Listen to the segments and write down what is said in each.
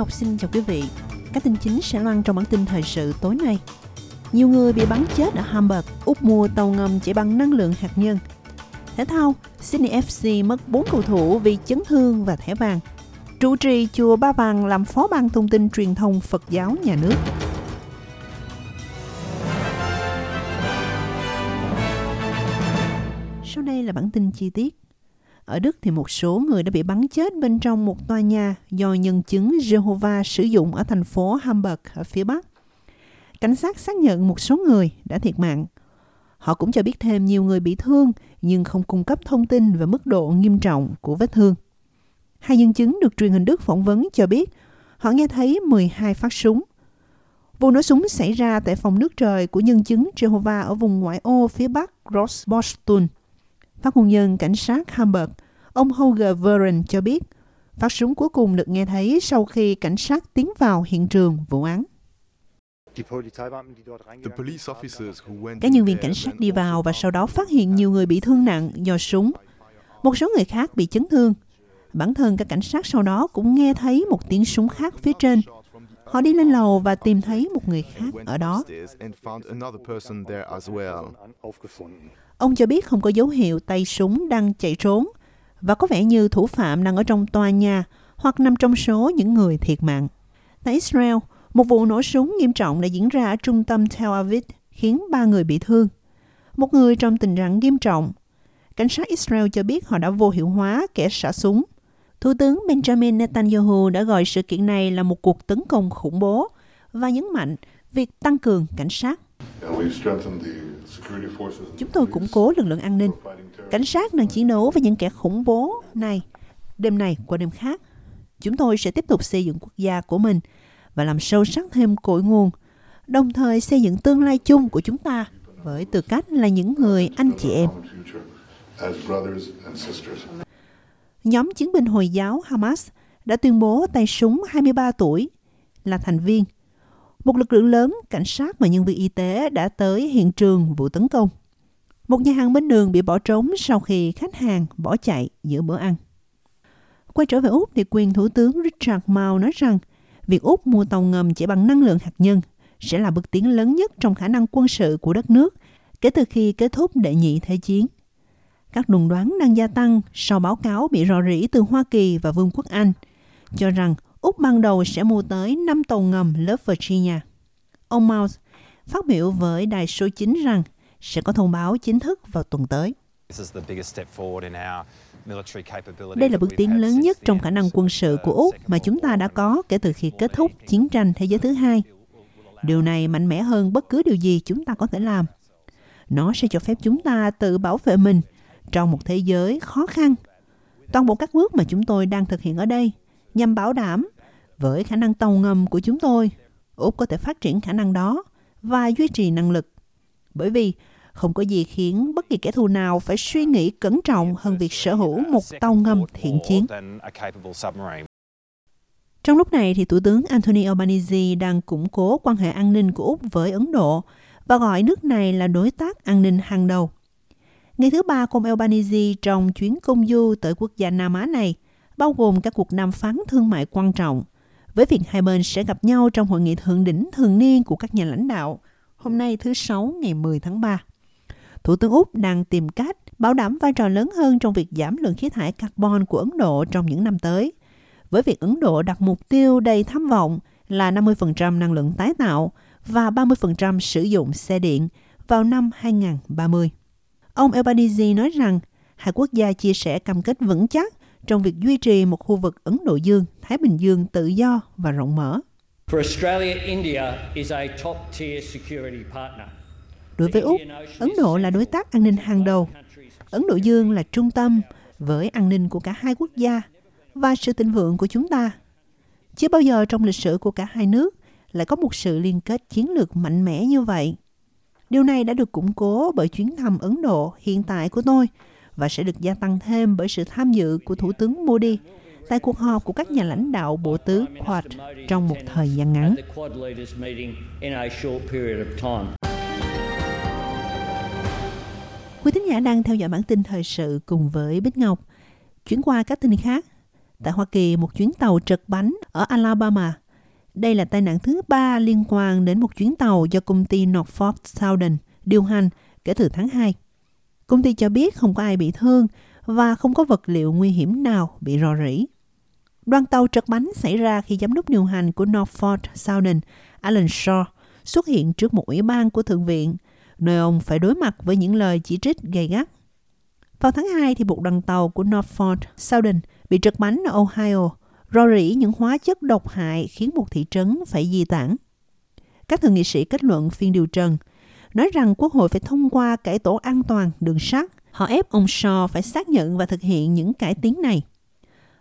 Ngọc xin chào quý vị. Các tin chính sẽ loan trong bản tin thời sự tối nay. Nhiều người bị bắn chết ở Hamburg, Úc mua tàu ngầm chạy bằng năng lượng hạt nhân. Thể thao, Sydney FC mất 4 cầu thủ vì chấn thương và thẻ vàng. Trụ trì chùa Ba Vàng làm phó ban thông tin truyền thông Phật giáo nhà nước. Sau đây là bản tin chi tiết. Ở Đức thì một số người đã bị bắn chết bên trong một tòa nhà do nhân chứng Jehovah sử dụng ở thành phố Hamburg ở phía Bắc. Cảnh sát xác nhận một số người đã thiệt mạng. Họ cũng cho biết thêm nhiều người bị thương nhưng không cung cấp thông tin về mức độ nghiêm trọng của vết thương. Hai nhân chứng được truyền hình Đức phỏng vấn cho biết họ nghe thấy 12 phát súng. Vụ nổ súng xảy ra tại phòng nước trời của nhân chứng Jehovah ở vùng ngoại ô phía bắc Grossboston. Phát ngôn nhân cảnh sát Hamburg, ông Holger Veren cho biết, phát súng cuối cùng được nghe thấy sau khi cảnh sát tiến vào hiện trường vụ án. Các nhân viên cảnh sát đi vào và sau đó phát hiện nhiều người bị thương nặng do súng. Một số người khác bị chấn thương. Bản thân các cảnh sát sau đó cũng nghe thấy một tiếng súng khác phía trên. Họ đi lên lầu và tìm thấy một người khác ở đó. Ông cho biết không có dấu hiệu tay súng đang chạy trốn và có vẻ như thủ phạm đang ở trong tòa nhà hoặc nằm trong số những người thiệt mạng. Tại Israel, một vụ nổ súng nghiêm trọng đã diễn ra ở trung tâm Tel Aviv khiến ba người bị thương. Một người trong tình trạng nghiêm trọng. Cảnh sát Israel cho biết họ đã vô hiệu hóa kẻ xả súng. Thủ tướng Benjamin Netanyahu đã gọi sự kiện này là một cuộc tấn công khủng bố và nhấn mạnh việc tăng cường cảnh sát. Chúng tôi củng cố lực lượng an ninh. Cảnh sát đang chiến đấu với những kẻ khủng bố này, đêm này qua đêm khác. Chúng tôi sẽ tiếp tục xây dựng quốc gia của mình và làm sâu sắc thêm cội nguồn, đồng thời xây dựng tương lai chung của chúng ta với tư cách là những người anh chị em. Nhóm chiến binh Hồi giáo Hamas đã tuyên bố tay súng 23 tuổi là thành viên một lực lượng lớn, cảnh sát và nhân viên y tế đã tới hiện trường vụ tấn công. Một nhà hàng bên đường bị bỏ trống sau khi khách hàng bỏ chạy giữa bữa ăn. Quay trở về Úc thì quyền Thủ tướng Richard Mao nói rằng việc Úc mua tàu ngầm chạy bằng năng lượng hạt nhân sẽ là bước tiến lớn nhất trong khả năng quân sự của đất nước kể từ khi kết thúc đệ nhị thế chiến. Các đồn đoán đang gia tăng sau báo cáo bị rò rỉ từ Hoa Kỳ và Vương quốc Anh cho rằng Úc ban đầu sẽ mua tới 5 tàu ngầm lớp Virginia. Ông Mouse phát biểu với đài số 9 rằng sẽ có thông báo chính thức vào tuần tới. Đây là bước tiến lớn nhất trong khả năng quân sự của Úc mà chúng ta đã có kể từ khi kết thúc chiến tranh thế giới thứ hai. Điều này mạnh mẽ hơn bất cứ điều gì chúng ta có thể làm. Nó sẽ cho phép chúng ta tự bảo vệ mình trong một thế giới khó khăn. Toàn bộ các bước mà chúng tôi đang thực hiện ở đây nhằm bảo đảm với khả năng tàu ngầm của chúng tôi, Úc có thể phát triển khả năng đó và duy trì năng lực. Bởi vì không có gì khiến bất kỳ kẻ thù nào phải suy nghĩ cẩn trọng hơn việc sở hữu một tàu ngầm thiện chiến. Trong lúc này, thì Thủ tướng Anthony Albanese đang củng cố quan hệ an ninh của Úc với Ấn Độ và gọi nước này là đối tác an ninh hàng đầu. Ngày thứ ba ông Albanese trong chuyến công du tới quốc gia Nam Á này – bao gồm các cuộc đàm phán thương mại quan trọng, với việc hai bên sẽ gặp nhau trong hội nghị thượng đỉnh thường niên của các nhà lãnh đạo hôm nay thứ Sáu ngày 10 tháng 3. Thủ tướng Úc đang tìm cách bảo đảm vai trò lớn hơn trong việc giảm lượng khí thải carbon của Ấn Độ trong những năm tới, với việc Ấn Độ đặt mục tiêu đầy tham vọng là 50% năng lượng tái tạo và 30% sử dụng xe điện vào năm 2030. Ông Albanese nói rằng hai quốc gia chia sẻ cam kết vững chắc trong việc duy trì một khu vực Ấn Độ Dương, Thái Bình Dương tự do và rộng mở. Đối với Úc, Ấn Độ là đối tác an ninh hàng đầu. Ấn Độ Dương là trung tâm với an ninh của cả hai quốc gia và sự thịnh vượng của chúng ta. Chưa bao giờ trong lịch sử của cả hai nước lại có một sự liên kết chiến lược mạnh mẽ như vậy. Điều này đã được củng cố bởi chuyến thăm Ấn Độ hiện tại của tôi và sẽ được gia tăng thêm bởi sự tham dự của Thủ tướng Modi tại cuộc họp của các nhà lãnh đạo bộ tứ Quad trong một thời gian ngắn. Quý thính giả đang theo dõi bản tin thời sự cùng với Bích Ngọc. Chuyển qua các tin khác. Tại Hoa Kỳ, một chuyến tàu trật bánh ở Alabama. Đây là tai nạn thứ ba liên quan đến một chuyến tàu do công ty Norfolk Southern điều hành kể từ tháng 2. Công ty cho biết không có ai bị thương và không có vật liệu nguy hiểm nào bị rò rỉ. Đoàn tàu trật bánh xảy ra khi giám đốc điều hành của Norfolk Southern, Alan Shaw, xuất hiện trước một ủy ban của Thượng viện, nơi ông phải đối mặt với những lời chỉ trích gay gắt. Vào tháng 2, thì một đoàn tàu của Norfolk Southern bị trật bánh ở Ohio, rò rỉ những hóa chất độc hại khiến một thị trấn phải di tản. Các thượng nghị sĩ kết luận phiên điều trần, nói rằng Quốc hội phải thông qua cải tổ an toàn đường sắt. Họ ép ông Shaw phải xác nhận và thực hiện những cải tiến này.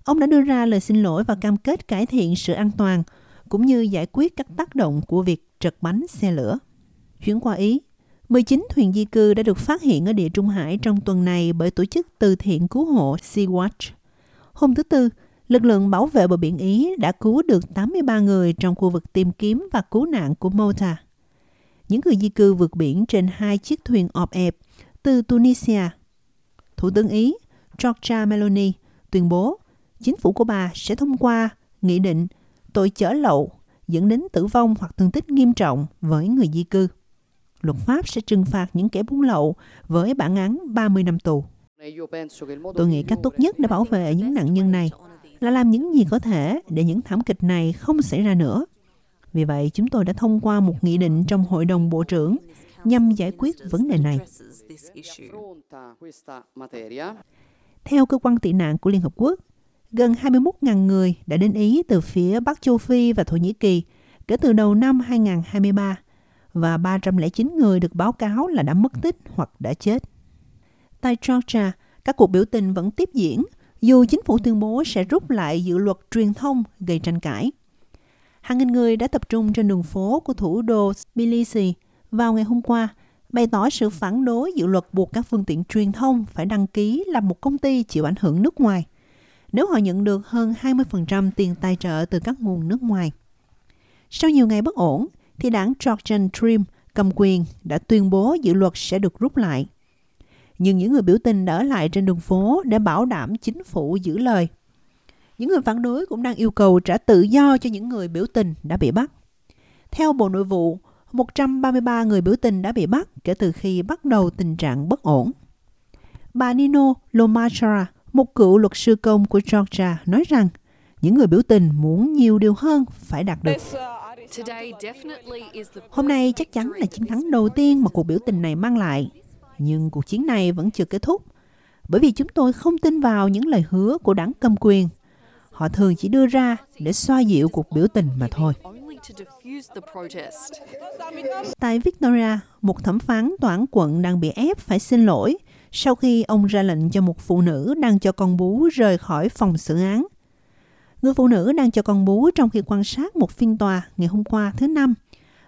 Ông đã đưa ra lời xin lỗi và cam kết cải thiện sự an toàn, cũng như giải quyết các tác động của việc trật bánh xe lửa. Chuyển qua Ý, 19 thuyền di cư đã được phát hiện ở địa Trung Hải trong tuần này bởi tổ chức từ thiện cứu hộ Sea-Watch. Hôm thứ Tư, lực lượng bảo vệ bờ biển Ý đã cứu được 83 người trong khu vực tìm kiếm và cứu nạn của Malta. Những người di cư vượt biển trên hai chiếc thuyền ọp ẹp từ Tunisia. Thủ tướng Ý Giorgia Meloni tuyên bố chính phủ của bà sẽ thông qua nghị định tội chở lậu, dẫn đến tử vong hoặc thương tích nghiêm trọng với người di cư. Luật pháp sẽ trừng phạt những kẻ buôn lậu với bản án 30 năm tù. Tôi nghĩ cách tốt nhất để bảo vệ những nạn nhân này là làm những gì có thể để những thảm kịch này không xảy ra nữa. Vì vậy, chúng tôi đã thông qua một nghị định trong Hội đồng Bộ trưởng nhằm giải quyết vấn đề này. Theo cơ quan tị nạn của Liên Hợp Quốc, gần 21.000 người đã đến Ý từ phía Bắc châu Phi và Thổ Nhĩ Kỳ kể từ đầu năm 2023 và 309 người được báo cáo là đã mất tích hoặc đã chết. Tại Georgia, các cuộc biểu tình vẫn tiếp diễn dù chính phủ tuyên bố sẽ rút lại dự luật truyền thông gây tranh cãi. Hàng nghìn người đã tập trung trên đường phố của thủ đô Tbilisi vào ngày hôm qua, bày tỏ sự phản đối dự luật buộc các phương tiện truyền thông phải đăng ký làm một công ty chịu ảnh hưởng nước ngoài nếu họ nhận được hơn 20% tiền tài trợ từ các nguồn nước ngoài. Sau nhiều ngày bất ổn, thì đảng Georgian Dream cầm quyền đã tuyên bố dự luật sẽ được rút lại. Nhưng những người biểu tình đã ở lại trên đường phố để bảo đảm chính phủ giữ lời. Những người phản đối cũng đang yêu cầu trả tự do cho những người biểu tình đã bị bắt. Theo Bộ Nội vụ, 133 người biểu tình đã bị bắt kể từ khi bắt đầu tình trạng bất ổn. Bà Nino Lomachara, một cựu luật sư công của Georgia, nói rằng những người biểu tình muốn nhiều điều hơn phải đạt được. Hôm nay chắc chắn là chiến thắng đầu tiên mà cuộc biểu tình này mang lại. Nhưng cuộc chiến này vẫn chưa kết thúc. Bởi vì chúng tôi không tin vào những lời hứa của đảng cầm quyền. Họ thường chỉ đưa ra để xoa dịu cuộc biểu tình mà thôi. Tại Victoria, một thẩm phán tòa án quận đang bị ép phải xin lỗi sau khi ông ra lệnh cho một phụ nữ đang cho con bú rời khỏi phòng xử án. Người phụ nữ đang cho con bú trong khi quan sát một phiên tòa ngày hôm qua thứ Năm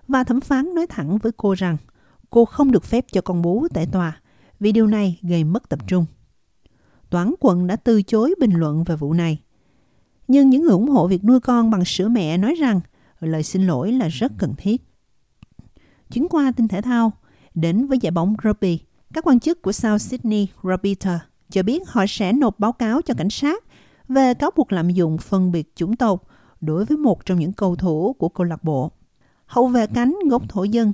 và thẩm phán nói thẳng với cô rằng cô không được phép cho con bú tại tòa vì điều này gây mất tập trung. Toán quận đã từ chối bình luận về vụ này. Nhưng những người ủng hộ việc nuôi con bằng sữa mẹ nói rằng lời xin lỗi là rất cần thiết. Chuyến qua tin thể thao, đến với giải bóng rugby, các quan chức của South Sydney Rugby cho biết họ sẽ nộp báo cáo cho cảnh sát về cáo buộc lạm dụng phân biệt chủng tộc đối với một trong những cầu thủ của câu lạc bộ. Hậu vệ cánh gốc thổ dân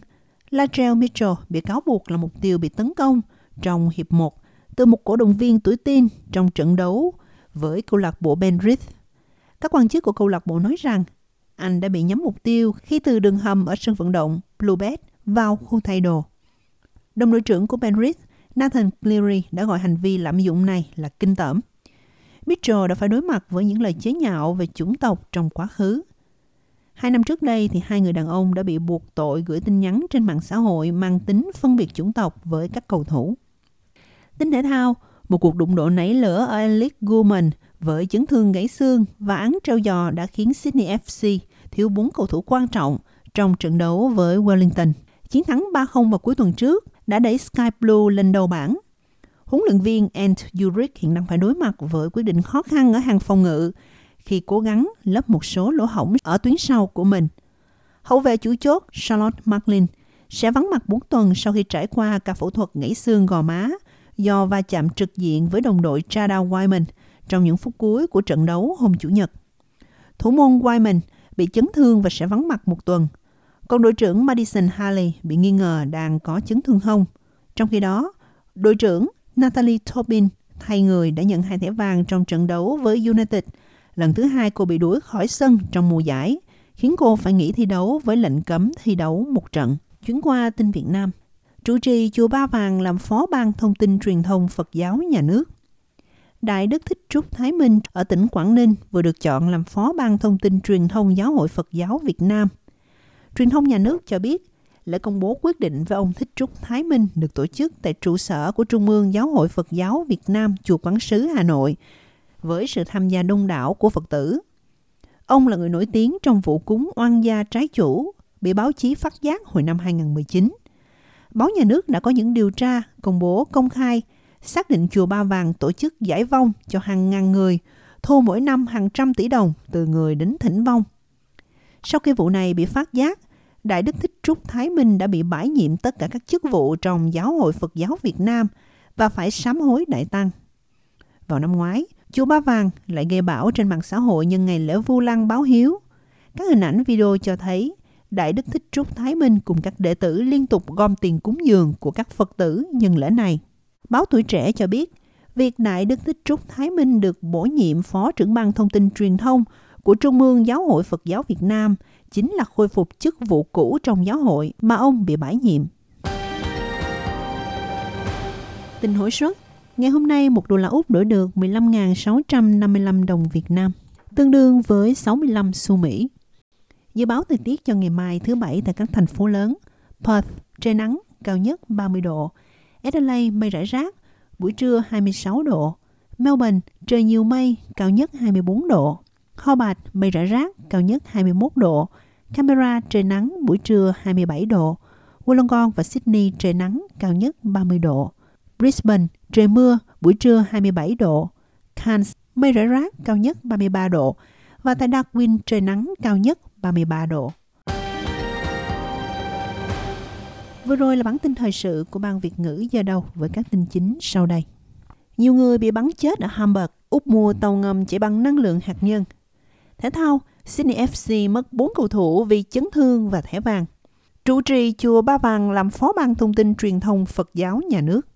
Latrell Mitchell bị cáo buộc là mục tiêu bị tấn công trong hiệp 1 từ một cổ động viên tuổi tin trong trận đấu với câu lạc bộ Penrith. Các quan chức của câu lạc bộ nói rằng anh đã bị nhắm mục tiêu khi từ đường hầm ở sân vận động Bluebet vào khu thay đồ. Đồng đội trưởng của Penrith, Nathan Cleary đã gọi hành vi lạm dụng này là kinh tởm. Mitchell đã phải đối mặt với những lời chế nhạo về chủng tộc trong quá khứ. Hai năm trước đây thì hai người đàn ông đã bị buộc tội gửi tin nhắn trên mạng xã hội mang tính phân biệt chủng tộc với các cầu thủ. Tính thể thao, một cuộc đụng độ nảy lửa ở Elite Guman với chấn thương gãy xương và án treo giò đã khiến Sydney FC thiếu bốn cầu thủ quan trọng trong trận đấu với Wellington. Chiến thắng 3-0 vào cuối tuần trước đã đẩy Sky Blue lên đầu bảng huấn luyện viên Ant Juric hiện đang phải đối mặt với quyết định khó khăn ở hàng phòng ngự khi cố gắng lấp một số lỗ hổng ở tuyến sau của mình. Hậu vệ chủ chốt Charlotte Marlin sẽ vắng mặt 4 tuần sau khi trải qua ca phẫu thuật gãy xương gò má do va chạm trực diện với đồng đội Chada Wyman trong những phút cuối của trận đấu hôm Chủ nhật. Thủ môn Wyman bị chấn thương và sẽ vắng mặt một tuần. Còn đội trưởng Madison Haley bị nghi ngờ đang có chấn thương hông. Trong khi đó, đội trưởng Natalie Tobin thay người đã nhận hai thẻ vàng trong trận đấu với United. Lần thứ hai cô bị đuổi khỏi sân trong mùa giải, khiến cô phải nghỉ thi đấu với lệnh cấm thi đấu một trận. Chuyến qua tin Việt Nam. Chủ trì chùa Ba Vàng làm phó ban thông tin truyền thông Phật giáo nhà nước. Đại Đức Thích Trúc Thái Minh ở tỉnh Quảng Ninh vừa được chọn làm phó ban thông tin truyền thông Giáo hội Phật giáo Việt Nam. Truyền thông nhà nước cho biết, lễ công bố quyết định với ông Thích Trúc Thái Minh được tổ chức tại trụ sở của Trung ương Giáo hội Phật giáo Việt Nam chùa Quán Sứ Hà Nội với sự tham gia đông đảo của Phật tử. Ông là người nổi tiếng trong vụ cúng oan gia trái chủ bị báo chí phát giác hồi năm 2019. Báo nhà nước đã có những điều tra, công bố công khai, xác định chùa Ba Vàng tổ chức giải vong cho hàng ngàn người, thu mỗi năm hàng trăm tỷ đồng từ người đến thỉnh vong. Sau khi vụ này bị phát giác, Đại Đức Thích Trúc Thái Minh đã bị bãi nhiệm tất cả các chức vụ trong Giáo hội Phật giáo Việt Nam và phải sám hối đại tăng. Vào năm ngoái, chùa Ba Vàng lại gây bão trên mạng xã hội nhân ngày lễ Vu Lăng báo hiếu. Các hình ảnh video cho thấy Đại Đức Thích Trúc Thái Minh cùng các đệ tử liên tục gom tiền cúng dường của các Phật tử nhân lễ này. Báo Tuổi Trẻ cho biết, việc Đại Đức Thích Trúc Thái Minh được bổ nhiệm Phó trưởng ban thông tin truyền thông của Trung ương Giáo hội Phật giáo Việt Nam chính là khôi phục chức vụ cũ trong giáo hội mà ông bị bãi nhiệm. Tình hối suất Ngày hôm nay, một đô la Úc đổi được 15.655 đồng Việt Nam, tương đương với 65 xu Mỹ. Dự báo thời tiết cho ngày mai thứ Bảy tại các thành phố lớn. Perth, trời nắng, cao nhất 30 độ. Adelaide, mây rải rác, buổi trưa 26 độ. Melbourne, trời nhiều mây, cao nhất 24 độ. Hobart, mây rải rác, cao nhất 21 độ. Canberra, trời nắng, buổi trưa 27 độ. Wollongong và Sydney, trời nắng, cao nhất 30 độ. Brisbane, trời mưa, buổi trưa 27 độ. Cairns, mây rải rác, cao nhất 33 độ. Và tại Darwin, trời nắng, cao nhất 33 độ. Vừa rồi là bản tin thời sự của Ban Việt ngữ giờ đầu với các tin chính sau đây. Nhiều người bị bắn chết ở Hamburg, Úc mua tàu ngầm chạy bằng năng lượng hạt nhân. Thể thao, Sydney FC mất 4 cầu thủ vì chấn thương và thẻ vàng. Trụ trì chùa Ba Vàng làm phó ban thông tin truyền thông Phật giáo nhà nước.